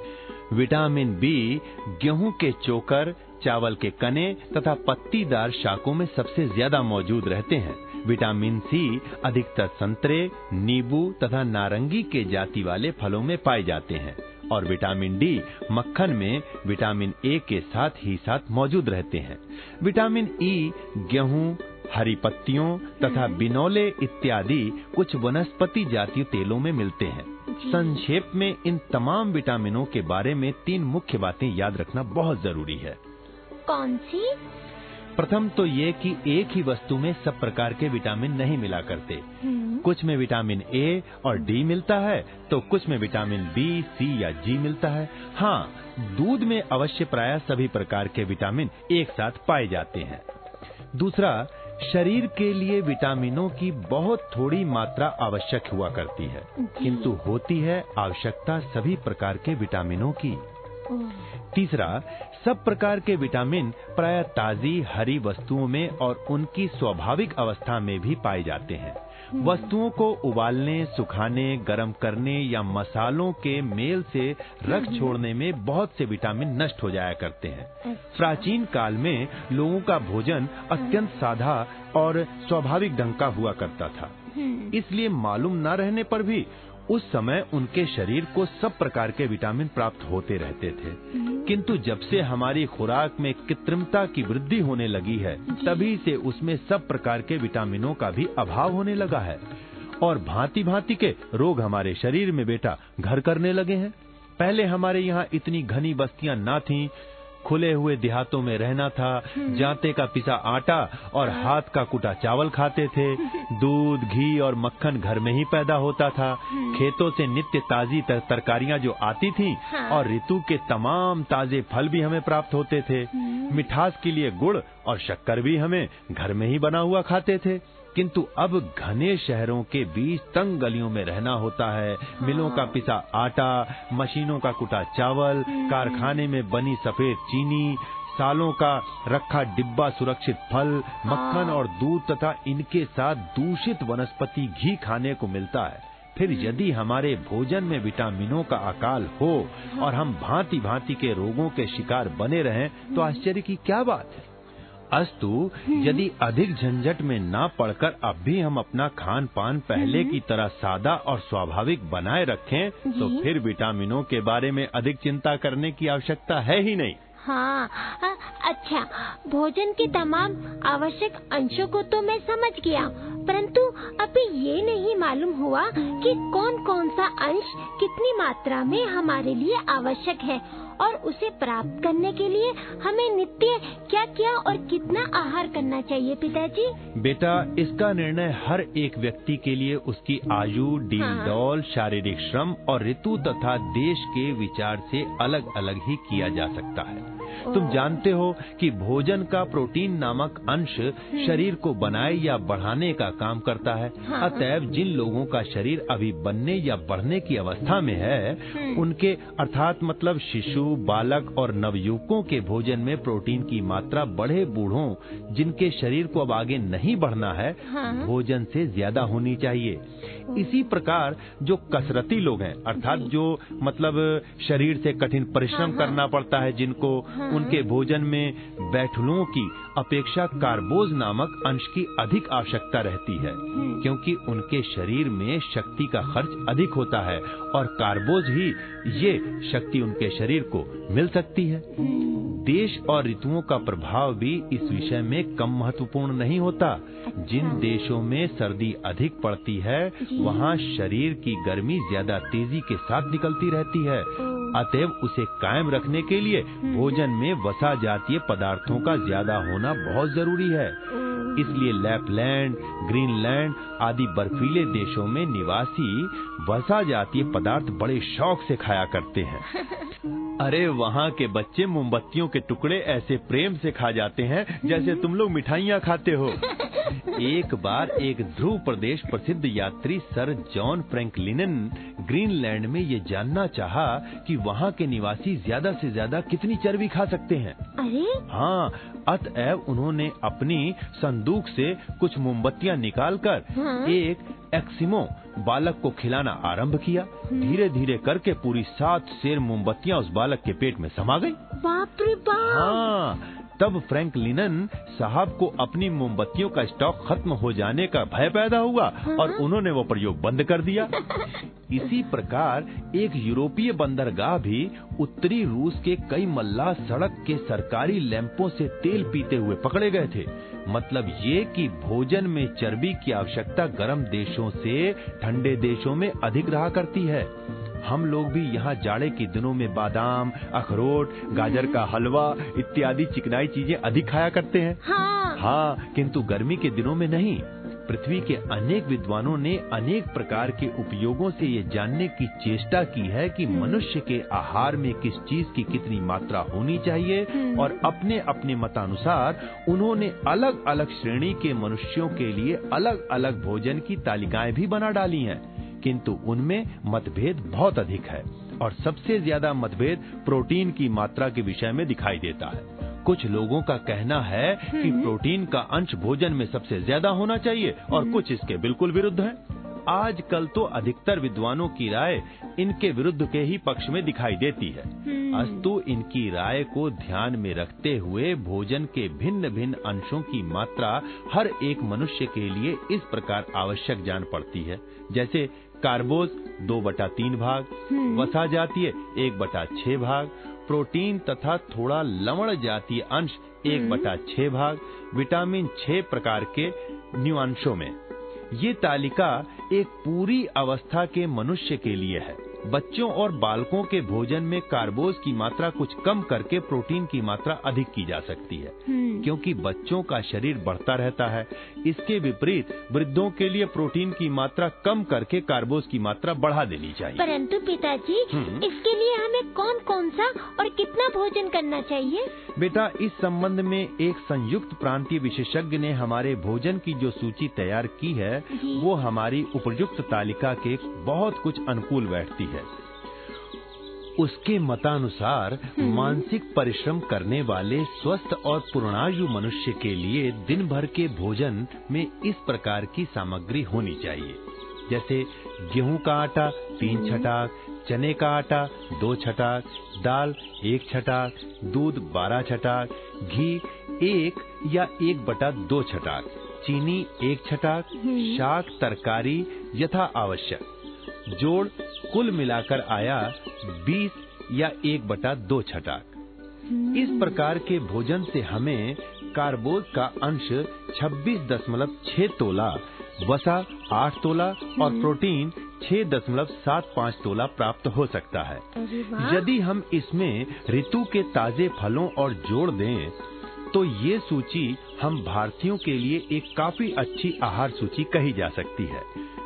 विटामिन बी गेहूँ के चोकर चावल के कने तथा पत्तीदार शाकों में सबसे ज़्यादा मौजूद रहते हैं। विटामिन सी अधिकतर संतरे नींबू तथा नारंगी के जाति वाले फलों में पाए जाते हैं। और विटामिन डी मक्खन में विटामिन ए के साथ ही साथ मौजूद रहते हैं। विटामिन ई गेहूँ हरी पत्तियों तथा बिनौले इत्यादि कुछ वनस्पति जातीय तेलों में मिलते हैं। संक्षेप में इन तमाम विटामिनों के बारे में तीन मुख्य बातें याद रखना बहुत ज़रूरी है। कौन सी? प्रथम तो ये कि एक ही वस्तु में सब प्रकार के विटामिन नहीं मिला करते। हम्म, कुछ में विटामिन ए और डी मिलता है तो कुछ में विटामिन बी सी या जी मिलता है। हाँ दूध में अवश्य प्राय सभी प्रकार के विटामिन एक साथ पाए जाते हैं। दूसरा शरीर के लिए विटामिनों की बहुत थोड़ी मात्रा आवश्यक हुआ करती है। किंतु होती है आवश्यकता सभी प्रकार के विटामिनों की। तीसरा सब प्रकार के विटामिन प्राय ताजी हरी वस्तुओं में और उनकी स्वाभाविक अवस्था में भी पाए जाते हैं। वस्तुओं को उबालने सुखाने गरम करने या मसालों के मेल से रख छोड़ने में बहुत से विटामिन नष्ट हो जाया करते हैं। अच्छा। प्राचीन काल में लोगों का भोजन अत्यंत साधा और स्वाभाविक ढंग का हुआ करता था। हम्म, इसलिए मालूम न रहने पर भी उस समय उनके शरीर को सब प्रकार के विटामिन प्राप्त होते रहते थे। किंतु जब से हमारी खुराक में कृत्रिमता की वृद्धि होने लगी है तभी से उसमें सब प्रकार के विटामिनों का भी अभाव होने लगा है। और भांति भांति के रोग हमारे शरीर में बेटा घर करने लगे हैं। पहले हमारे यहाँ इतनी घनी बस्तियाँ ना थीं खुले हुए देहातों में रहना था। जाते का पिसा आटा और हाथ का कुटा चावल खाते थे। दूध घी और मक्खन घर में ही पैदा होता था। खेतों से नित्य ताजी तर- तरकारियाँ जो आती थीं हाँ। और ऋतु के तमाम ताजे फल भी हमें प्राप्त होते थे। मिठास के लिए गुड़ और शक्कर भी हमें घर में ही बना हुआ खाते थे। किंतु अब घने शहरों के बीच तंग गलियों में रहना होता है। मिलों का पिसा आटा मशीनों का कुटा चावल कारखाने में बनी सफ़ेद चीनी सालों का रखा डिब्बा सुरक्षित फल मक्खन और दूध तथा इनके साथ दूषित वनस्पति घी खाने को मिलता है। फिर यदि हमारे भोजन में विटामिनों का अकाल हो और हम भांति भांति के रोगों के शिकार बने रहें तो आश्चर्य की क्या बात है? अस्तु यदि अधिक झंझट में ना पड़कर अब भी हम अपना खान पान पहले की तरह सादा और स्वाभाविक बनाए रखें तो फिर विटामिनों के बारे में अधिक चिंता करने की आवश्यकता है ही नहीं। हाँ अच्छा भोजन के तमाम आवश्यक अंशों को तो मैं समझ गया परंतु अभी ये नहीं मालूम हुआ कि कौन कौन सा अंश कितनी मात्रा में हमारे लिए आवश्यक है और उसे प्राप्त करने के लिए हमें नित्य क्या क्या और कितना आहार करना चाहिए पिताजी बेटा इसका निर्णय हर एक व्यक्ति के लिए उसकी आयु डील हाँ। डौल शारीरिक श्रम और ऋतु तथा देश के विचार से अलग अलग ही किया जा सकता है तुम जानते हो कि भोजन का प्रोटीन नामक अंश शरीर को बनाए या बढ़ाने का काम करता है हाँ। अतएव जिन लोगों का शरीर अभी बनने या बढ़ने की अवस्था में है हम्म। उनके अर्थात मतलब शिशु बालक और नवयुवकों के भोजन में प्रोटीन की मात्रा बड़े बूढ़ों जिनके शरीर को अब आगे नहीं बढ़ना है हाँ। भोजन से ज़्यादा होनी चाहिए इसी प्रकार जो कसरती लोग हैं अर्थात जो मतलब शरीर से कठिन परिश्रम हाँ, हाँ। करना पड़ता है जिनको हाँ। उनके भोजन में बैठुलों की अपेक्षा कार्बोज नामक अंश की अधिक आवश्यकता रहती है हम्म। क्योंकि उनके शरीर में शक्ति का खर्च अधिक होता है और कार्बोज ही ये शक्ति उनके शरीर को मिल सकती है देश और ऋतुओं का प्रभाव भी इस विषय में कम महत्वपूर्ण नहीं होता जिन देशों में सर्दी अधिक पड़ती है। वहाँ शरीर की गर्मी ज़्यादा तेज़ी के साथ निकलती रहती है। अतएव उसे कायम रखने के लिए भोजन में वसा जातीय पदार्थों का ज़्यादा होना बहुत ज़रूरी है। इसलिए लैपलैंड ग्रीनलैंड आदि बर्फीले देशों में निवासी वसा जातीय पदार्थ बड़े शौक से खाया करते हैं। अरे वहाँ के बच्चे मोमबत्तियों के टुकड़े ऐसे प्रेम से खा जाते हैं जैसे तुम लोग मिठाइयाँ खाते हो। एक बार एक ध्रुव प्रदेश प्रसिद्ध यात्री सर जॉन फ्रैंकलिन ग्रीनलैंड में ये जानना चाहा कि वहाँ के निवासी ज़्यादा से ज़्यादा कितनी चर्बी खा सकते हैं। अरे? हाँ अतएव उन्होंने अपनी संदूक से कुछ मोमबत्तियाँ निकालकर हाँ। एक एक्सिमो बालक को खिलाना आरंभ किया। धीरे धीरे करके पूरी सात शेर मोमबत्तियाँ उस बालक के पेट में समा गई बाप रे बाप! हाँ तब फ्रैंक लिनन साहब को अपनी मोमबत्तियों का स्टॉक खत्म हो जाने का भय पैदा हुआ और उन्होंने वो प्रयोग बंद कर दिया। इसी प्रकार एक यूरोपीय बंदरगाह भी उत्तरी रूस के कई मल्लाह सड़क के सरकारी लैंपों से तेल पीते हुए पकड़े गए थे। मतलब ये कि भोजन में चर्बी की आवश्यकता गर्म देशों से ठंडे देशों में अधिक रहा करती है। हम लोग भी यहाँ जाड़े के दिनों में बादाम अखरोट गाजर का हलवा इत्यादि चिकनाई चीज़ें अधिक खाया करते हैं। हाँ। हाँ किंतु गर्मी के दिनों में नहीं। पृथ्वी के अनेक विद्वानों ने अनेक प्रकार के उपयोगों से ये जानने की चेष्टा की है कि मनुष्य के आहार में किस चीज़ की कितनी मात्रा होनी चाहिए और अपने अपने मतानुसार उन्होंने अलग अलग श्रेणी के मनुष्यों के लिए अलग अलग भोजन की तालिकाएँ भी बना डाली हैं। किंतु उनमें मतभेद बहुत अधिक है और सबसे ज़्यादा मतभेद प्रोटीन की मात्रा के विषय में दिखाई देता है। कुछ लोगों का कहना है कि प्रोटीन का अंश भोजन में सबसे ज़्यादा होना चाहिए और कुछ इसके बिल्कुल विरुद्ध है। आजकल तो अधिकतर विद्वानों की राय इनके विरुद्ध के ही पक्ष में दिखाई देती है। अस्तु इनकी राय को ध्यान में रखते हुए भोजन के भिन्न भिन्न अंशों की मात्रा हर एक मनुष्य के लिए इस प्रकार आवश्यक जान पड़ती है। जैसे कार्बोज दो बटा तीन भाग वसा जातीय एक बटा छह भाग प्रोटीन तथा थोड़ा लवण जातीय अंश एक बटा छह भाग विटामिन छह प्रकार के न्यूअंशों में। ये तालिका एक पूरी अवस्था के मनुष्य के लिए है। बच्चों और बालकों के भोजन में कार्बोज की मात्रा कुछ कम करके प्रोटीन की मात्रा अधिक की जा सकती है। क्योंकि बच्चों का शरीर बढ़ता रहता है इसके विपरीत वृद्धों के लिए प्रोटीन की मात्रा कम करके कार्बोज की मात्रा बढ़ा देनी चाहिए। परंतु पिताजी इसके लिए हमें कौन कौन सा और कितना भोजन करना चाहिए? बेटा इस संबंध में एक संयुक्त प्रांतीय विशेषज्ञ ने हमारे भोजन की जो सूची तैयार की है वो हमारी उपयुक्त तालिका के बहुत कुछ अनुकूल बैठती है। उसके मतानुसार मानसिक परिश्रम करने वाले स्वस्थ और पूर्णायु मनुष्य के लिए दिन भर के भोजन में इस प्रकार की सामग्री होनी चाहिए। जैसे गेहूँ का आटा तीन छटाक चने का आटा दो छटाक दाल एक छटाक दूध बारह छटाक घी एक या एक बटा दो छटाक चीनी एक छटाक शाक तरकारी यथा आवश्यक। जोड़ कुल मिलाकर आया 20 या एक बटा दो छटाक। इस प्रकार के भोजन से हमें कार्बोज का अंश 26.6 तोला वसा 8 तोला और प्रोटीन 6.75 तोला प्राप्त हो सकता है। यदि हम इसमें ऋतु के ताजे फलों और जोड़ दें तो ये सूची हम भारतीयों के लिए एक काफ़ी अच्छी आहार सूची कही जा सकती है।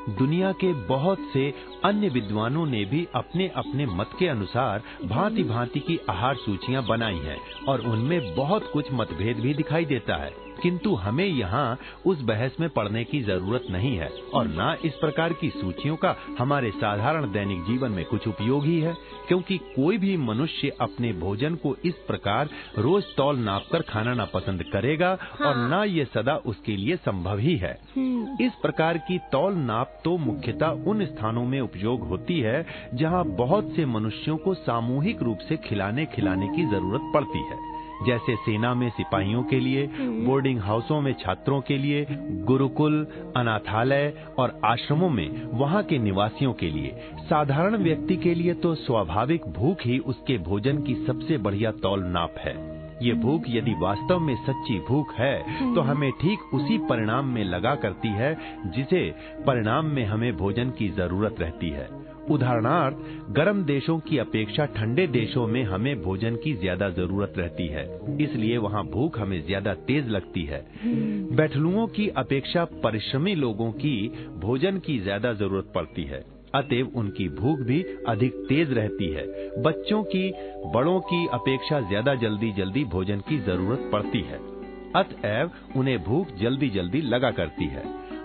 दुनिया के बहुत से अन्य विद्वानों ने भी अपने अपने मत के अनुसार भांति भांति की आहार सूचियाँ बनाई हैं और उनमें बहुत कुछ मतभेद भी दिखाई देता है। किंतु हमें यहाँ उस बहस में पड़ने की ज़रूरत नहीं है और न इस प्रकार की सूचियों का हमारे साधारण दैनिक जीवन में कुछ उपयोग ही है क्योंकि कोई भी मनुष्य अपने भोजन को इस प्रकार रोज तौल नाप कर खाना न पसंद करेगा हाँ। और न ये सदा उसके लिए संभव ही है। हम्म, इस प्रकार की तौल नाप तो मुख्यतः उन स्थानों में उपयोग होती है जहाँ बहुत से मनुष्यों को सामूहिक रूप से खिलाने खिलाने की ज़रूरत पड़ती है। जैसे सेना में सिपाहियों के लिए बोर्डिंग हाउसों में छात्रों के लिए गुरुकुल अनाथालय और आश्रमों में वहाँ के निवासियों के लिए। साधारण व्यक्ति के लिए तो स्वाभाविक भूख ही उसके भोजन की सबसे बढ़िया तौल नाप है। ये भूख यदि वास्तव में सच्ची भूख है तो हमें ठीक उसी परिणाम में लगा करती है जिसे परिणाम में हमें भोजन की ज़रूरत रहती है। उदाहरणार्थ गर्म देशों की अपेक्षा ठंडे देशों में हमें भोजन की ज़्यादा ज़रूरत रहती है। इसलिए वहाँ भूख हमें ज़्यादा तेज लगती है। बैठलुओं की अपेक्षा परिश्रमी लोगों की भोजन की ज़्यादा ज़रूरत पड़ती है। अतएव उनकी भूख भी अधिक तेज रहती है। बच्चों की बड़ों की अपेक्षा ज़्यादा जल्दी जल्दी भोजन की ज़रूरत पड़ती है। अतएव उन्हें भूख जल्दी जल्दी लगा करती है।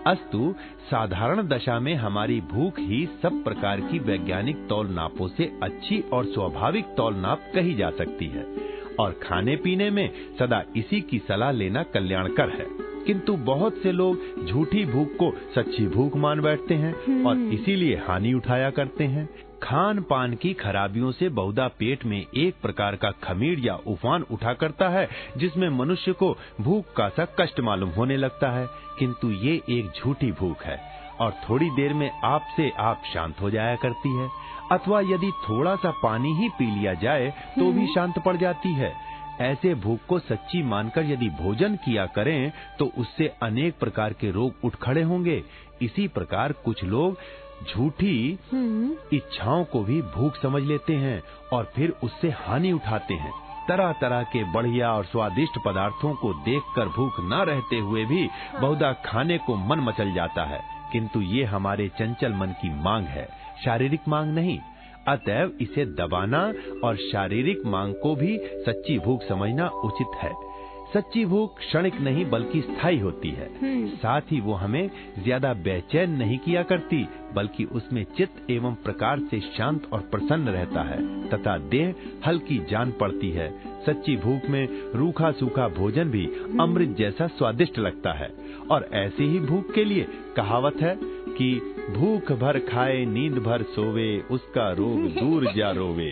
अस्तु साधारण दशा में हमारी भूख ही सब प्रकार की वैज्ञानिक तौल नापों से अच्छी और स्वाभाविक तौल नाप कही जा सकती है। और खाने पीने में सदा इसी की सलाह लेना कल्याणकर है। किंतु बहुत से लोग झूठी भूख को सच्ची भूख मान बैठते हैं और इसीलिए हानि उठाया करते हैं। खान पान की खराबियों से बहुधा पेट में एक प्रकार का खमीर या उफान उठा करता है जिसमें मनुष्य को भूख का सा कष्ट मालूम होने लगता है। किंतु ये एक झूठी भूख है और थोड़ी देर में आप से आप शांत हो जाया करती है। अथवा यदि थोड़ा सा पानी ही पी लिया जाए तो भी शांत पड़ जाती है। ऐसे भूख को सच्ची मानकर यदि भोजन किया करें तो उससे अनेक प्रकार के रोग उठ खड़े होंगे। इसी प्रकार कुछ लोग झूठी हम्म, इच्छाओं को भी भूख समझ लेते हैं और फिर उससे हानि उठाते हैं। तरह तरह के बढ़िया और स्वादिष्ट पदार्थों को देखकर भूख न रहते हुए भी बहुधा खाने को मन मचल जाता है। किंतु ये हमारे चंचल मन की मांग है। शारीरिक मांग नहीं अतएव इसे दबाना और शारीरिक मांग को भी सच्ची भूख समझना उचित है। सच्ची भूख क्षणिक नहीं बल्कि स्थायी होती है। हम्म, साथ ही वो हमें ज़्यादा बेचैन नहीं किया करती बल्कि उसमें चित्त एवं प्रकार से शांत और प्रसन्न रहता है तथा देह हल्की जान पड़ती है। सच्ची भूख में रूखा सूखा भोजन भी अमृत जैसा स्वादिष्ट लगता है। और ऐसी ही भूख के लिए कहावत है कि भूख भर खाए नींद भर सोवे उसका रोग दूर जा रोवे।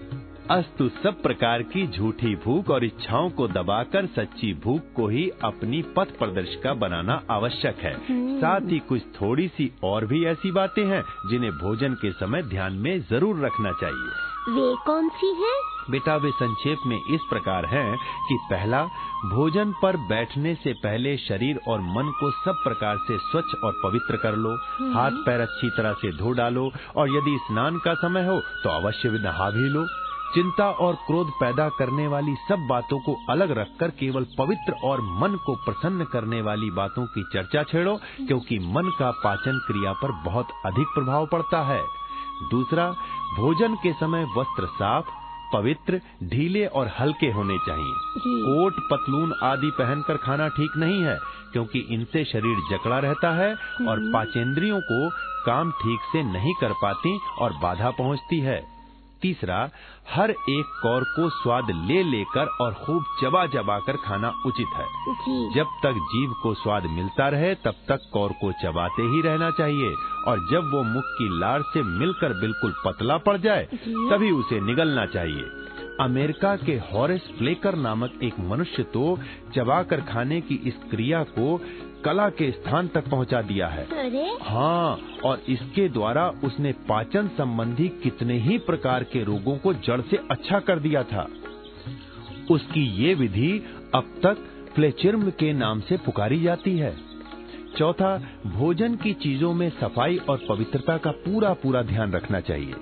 अस्तु सब प्रकार की झूठी भूख और इच्छाओं को दबाकर सच्ची भूख को ही अपनी पथ प्रदर्शिका बनाना आवश्यक है। साथ ही कुछ थोड़ी सी और भी ऐसी बातें हैं जिन्हें भोजन के समय ध्यान में ज़रूर रखना चाहिए। वे कौन सी है? बेटा वे संक्षेप में इस प्रकार हैं कि पहला भोजन पर बैठने से पहले शरीर और मन को सब प्रकार से स्वच्छ और पवित्र कर लो। हाथ पैर अच्छी तरह से धो डालो और यदि स्नान का समय हो तो अवश्य नहा भी लो। चिंता और क्रोध पैदा करने वाली सब बातों को अलग रखकर केवल पवित्र और मन को प्रसन्न करने वाली बातों की चर्चा छेड़ो क्योंकि मन का पाचन क्रिया पर बहुत अधिक प्रभाव पड़ता है। दूसरा भोजन के समय वस्त्र साफ़ पवित्र ढीले और हल्के होने चाहिए। कोट पतलून आदि पहनकर खाना ठीक नहीं है क्योंकि इनसे शरीर जकड़ा रहता है और पाचेंद्रियों को काम ठीक से नहीं कर पाती और बाधा पहुँचती है। तीसरा हर एक कौर को स्वाद ले लेकर और खूब चबा चबा कर खाना उचित है। जब तक जीव को स्वाद मिलता रहे तब तक कौर को चबाते ही रहना चाहिए और जब वो मुख की लार से मिलकर बिल्कुल पतला पड़ जाए तभी उसे निगलना चाहिए। अमेरिका के हॉरेस फ्लेकर नामक एक मनुष्य तो चबाकर खाने की इस क्रिया को कला के स्थान तक पहुँचा दिया है। अरे। हाँ और इसके द्वारा उसने पाचन संबंधी कितने ही प्रकार के रोगों को जड़ से अच्छा कर दिया था। उसकी ये विधि अब तक फ्लेचिर्म के नाम से पुकारी जाती है। चौथा भोजन की चीज़ों में सफ़ाई और पवित्रता का पूरा पूरा ध्यान रखना चाहिए।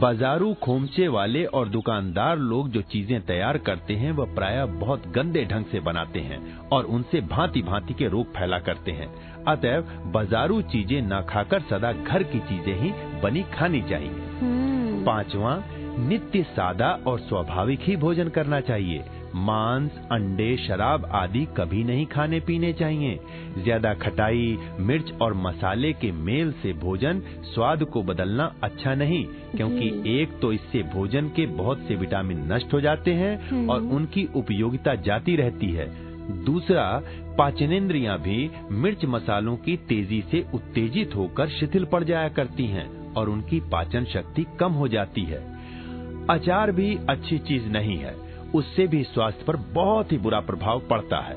बाजारू खोमचे वाले और दुकानदार लोग जो चीज़ें तैयार करते हैं वह प्रायः बहुत गंदे ढंग से बनाते हैं और उनसे भांति भांति के रोग फैला करते हैं। अतएव बाजारू चीज़ें न खाकर सदा घर की चीज़ें ही बनी खानी चाहिए। हम्म, पांचवा नित्य सादा और स्वाभाविक ही भोजन करना चाहिए। मांस अंडे शराब आदि कभी नहीं खाने पीने चाहिए। ज़्यादा खटाई मिर्च और मसाले के मेल से भोजन स्वाद को बदलना अच्छा नहीं क्योंकि एक तो इससे भोजन के बहुत से विटामिन नष्ट हो जाते हैं और उनकी उपयोगिता जाती रहती है। दूसरा पाचनेंद्रियाँ भी मिर्च मसालों की तेज़ी से उत्तेजित होकर शिथिल पड़ जाया करती हैं और उनकी पाचन शक्ति कम हो जाती है। अचार भी अच्छी चीज़ नहीं है। उससे भी स्वास्थ्य पर बहुत ही बुरा प्रभाव पड़ता है।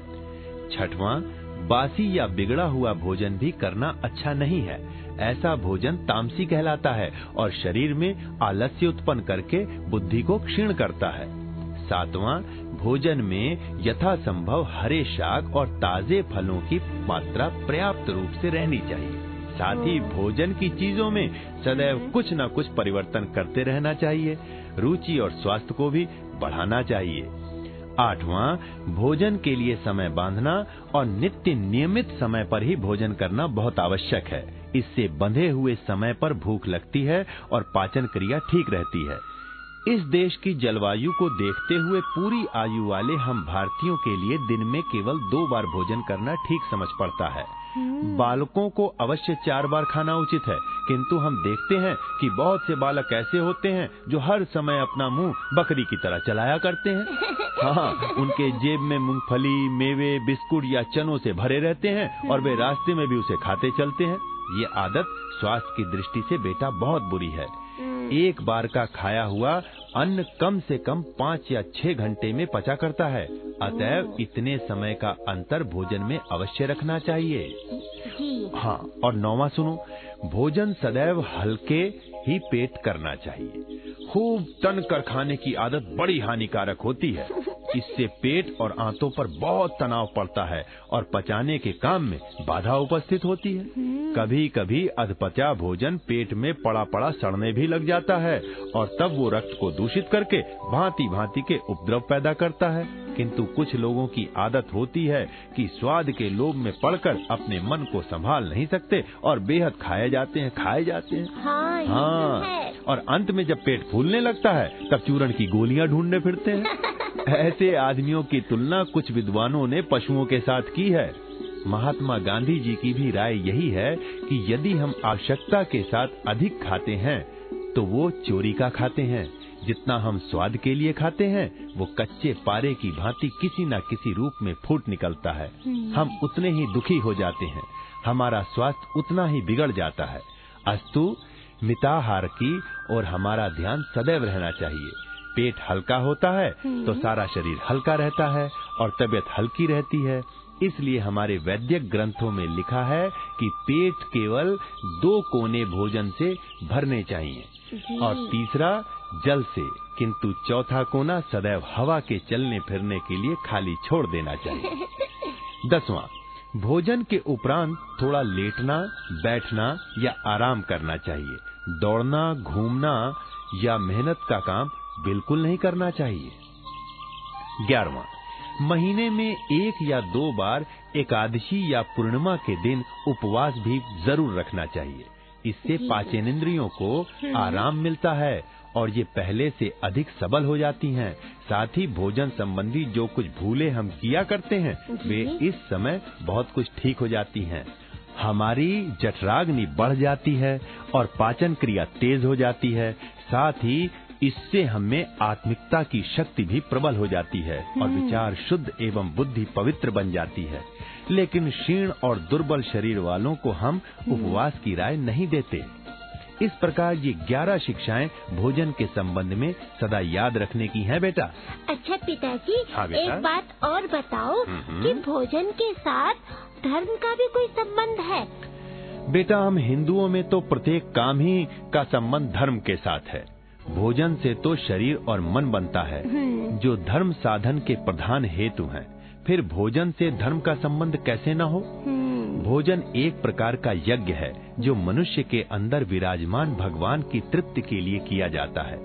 छठवां बासी या बिगड़ा हुआ भोजन भी करना अच्छा नहीं है। ऐसा भोजन तामसी कहलाता है और शरीर में आलस्य उत्पन्न करके बुद्धि को क्षीण करता है। सातवां भोजन में यथा संभव हरे शाक और ताजे फलों की मात्रा पर्याप्त रूप से रहनी चाहिए। साथ ही। भोजन की चीज़ों में सदैव कुछ न कुछ परिवर्तन करते रहना चाहिए। रुचि और स्वास्थ्य को भी बढ़ाना चाहिए। आठवां, भोजन के लिए समय बांधना और नित्य नियमित समय पर ही भोजन करना बहुत आवश्यक है। इससे बंधे हुए समय पर भूख लगती है और पाचन क्रिया ठीक रहती है। इस देश की जलवायु को देखते हुए पूरी आयु वाले हम भारतीयों के लिए दिन में केवल दो बार भोजन करना ठीक समझ पड़ता है। बालकों को अवश्य चार बार खाना उचित है किंतु हम देखते हैं कि बहुत से बालक ऐसे होते हैं जो हर समय अपना मुँह बकरी की तरह चलाया करते हैं। हाँ उनके जेब में मूंगफली मेवे बिस्कुट या चनों से भरे रहते हैं और वे रास्ते में भी उसे खाते चलते हैं। ये आदत स्वास्थ्य की दृष्टि से बेटा बहुत बुरी है। एक बार का खाया हुआ अन्न कम से कम पाँच या छह घंटे में पचा करता है। अतएव इतने समय का अंतर भोजन में अवश्य रखना चाहिए। हाँ और नौवा सुनो भोजन सदैव हल्के ही पेट करना चाहिए। खूब तन कर खाने की आदत बड़ी हानिकारक होती है। इससे पेट और आंतों पर बहुत तनाव पड़ता है और पचाने के काम में बाधा उपस्थित होती है। कभी कभी अधपचा भोजन पेट में पड़ा पड़ा सड़ने भी लग जाता है और तब वो रक्त को दूषित करके भांति भांति के उपद्रव पैदा करता है। किंतु कुछ लोगों की आदत होती है कि स्वाद के लोभ में पड़कर अपने मन को संभाल नहीं सकते और बेहद खाए जाते हैं खाए जाते हैं। हाँ, तो हाँ है। और अंत में जब पेट फूलने लगता है तब चूरण की गोलियाँ ढूँढने फिरते हैं। ऐसे आदमियों की तुलना कुछ विद्वानों ने पशुओं के साथ की है। महात्मा गांधी जी की भी राय यही है कि यदि हम आवश्यकता के साथ अधिक खाते हैं तो वो चोरी का खाते हैं। जितना हम स्वाद के लिए खाते हैं वो कच्चे पारे की भांति किसी न किसी रूप में फूट निकलता है। हम उतने ही दुखी हो जाते हैं। हमारा स्वास्थ्य उतना ही बिगड़ जाता है। अस्तु मिताहार की और हमारा ध्यान सदैव रहना चाहिए। पेट हल्का होता है तो सारा शरीर हल्का रहता है और तबीयत हल्की रहती है। इसलिए हमारे वैद्यक ग्रंथों में लिखा है कि पेट केवल दो कोने भोजन से भरने चाहिए। और तीसरा जल से किंतु चौथा कोना सदैव हवा के चलने फिरने के लिए खाली छोड़ देना चाहिए। दसवां भोजन के उपरांत थोड़ा लेटना बैठना या आराम करना चाहिए। दौड़ना घूमना या मेहनत का काम बिल्कुल नहीं करना चाहिए। ग्यारहवा महीने में एक या दो बार एकादशी या पूर्णिमा के दिन उपवास भी ज़रूर रखना चाहिए। इससे पाचनेंद्रियों को आराम मिलता है और ये पहले से अधिक सबल हो जाती हैं। साथ ही भोजन संबंधी जो कुछ भूले हम किया करते हैं वे इस समय बहुत कुछ ठीक हो जाती हैं। हमारी जठराग्नि बढ़ जाती है और पाचन क्रिया तेज हो जाती है। साथ ही इससे हमें आत्मिकता की शक्ति भी प्रबल हो जाती है और विचार शुद्ध एवं बुद्धि पवित्र बन जाती है। लेकिन क्षीण और दुर्बल शरीर वालों को हम उपवास की राय नहीं देते। इस प्रकार ये ग्यारह शिक्षाएँ भोजन के संबंध में सदा याद रखने की हैं बेटा। अच्छा पिताजी हाँ, बेटा। एक बात और बताओ हम्म। कि भोजन के साथ धर्म का भी कोई संबंध है? बेटा हम हिंदुओं में तो प्रत्येक काम ही का संबंध धर्म के साथ है। भोजन से तो शरीर और मन बनता है जो धर्म साधन के प्रधान हेतु हैं। फिर भोजन से धर्म का संबंध कैसे न हो? भोजन एक प्रकार का यज्ञ है जो मनुष्य के अंदर विराजमान भगवान की तृप्ति के लिए किया जाता है।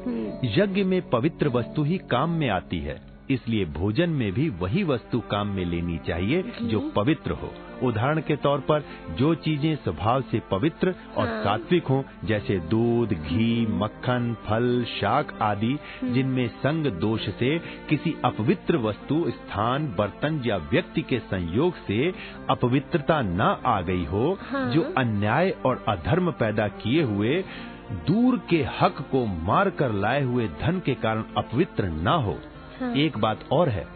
यज्ञ में पवित्र वस्तु ही काम में आती है इसलिए भोजन में भी वही वस्तु काम में लेनी चाहिए जो पवित्र हो। उदाहरण के तौर पर जो चीज़ें स्वभाव से पवित्र और सात्विक हों जैसे दूध घी मक्खन फल शाक आदि जिनमें संग दोष से किसी अपवित्र वस्तु स्थान बर्तन या व्यक्ति के संयोग से अपवित्रता न आ गई हो हाँ। जो अन्याय और अधर्म पैदा किए हुए दूर के हक को मार कर लाए हुए धन के कारण अपवित्र न हो हाँ। एक बात और है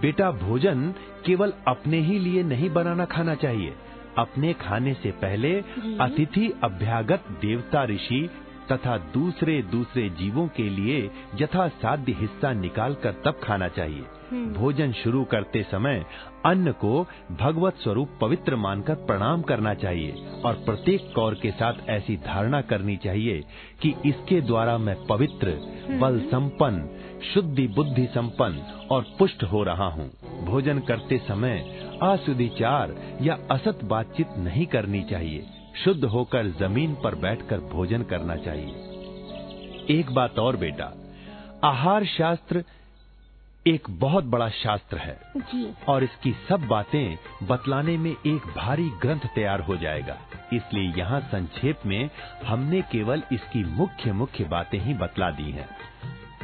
बेटा भोजन केवल अपने ही लिए नहीं बनाना खाना चाहिए। अपने खाने से पहले अतिथि अभ्यागत देवता ऋषि तथा दूसरे दूसरे जीवों के लिए यथा साध्य हिस्सा निकालकर तब खाना चाहिए। भोजन शुरू करते समय अन्न को भगवत स्वरूप पवित्र मानकर प्रणाम करना चाहिए और प्रत्येक कौर के साथ ऐसी धारणा करनी चाहिए कि इसके द्वारा मैं पवित्र बल संपन्न शुद्धि बुद्धि संपन्न और पुष्ट हो रहा हूँ। भोजन करते समय असुदिचार या असत बातचीत नहीं करनी चाहिए। शुद्ध होकर ज़मीन पर बैठकर भोजन करना चाहिए। एक बात और बेटा आहार शास्त्र एक बहुत बड़ा शास्त्र है। जी। और इसकी सब बातें बतलाने में एक भारी ग्रंथ तैयार हो जाएगा। इसलिए यहाँ संक्षेप में हमने केवल इसकी मुख्य मुख्य बातें ही बतला दी हैं।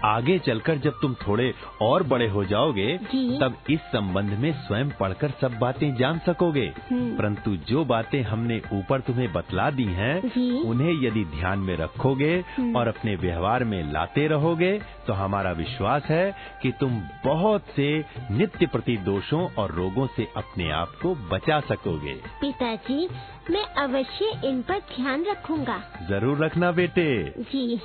आगे चलकर जब तुम थोड़े और बड़े हो जाओगे तब इस संबंध में स्वयं पढ़कर सब बातें जान सकोगे। हम्म। परंतु जो बातें हमने ऊपर तुम्हें बतला दी हैं उन्हें यदि ध्यान में रखोगे और अपने व्यवहार में लाते रहोगे तो हमारा विश्वास है कि तुम बहुत से नित्य प्रति दोषों और रोगों से अपने आप को बचा सकोगे। पिताजी मैं अवश्य इन पर ध्यान रखूँगा। ज़रूर रखना बेटे। जी।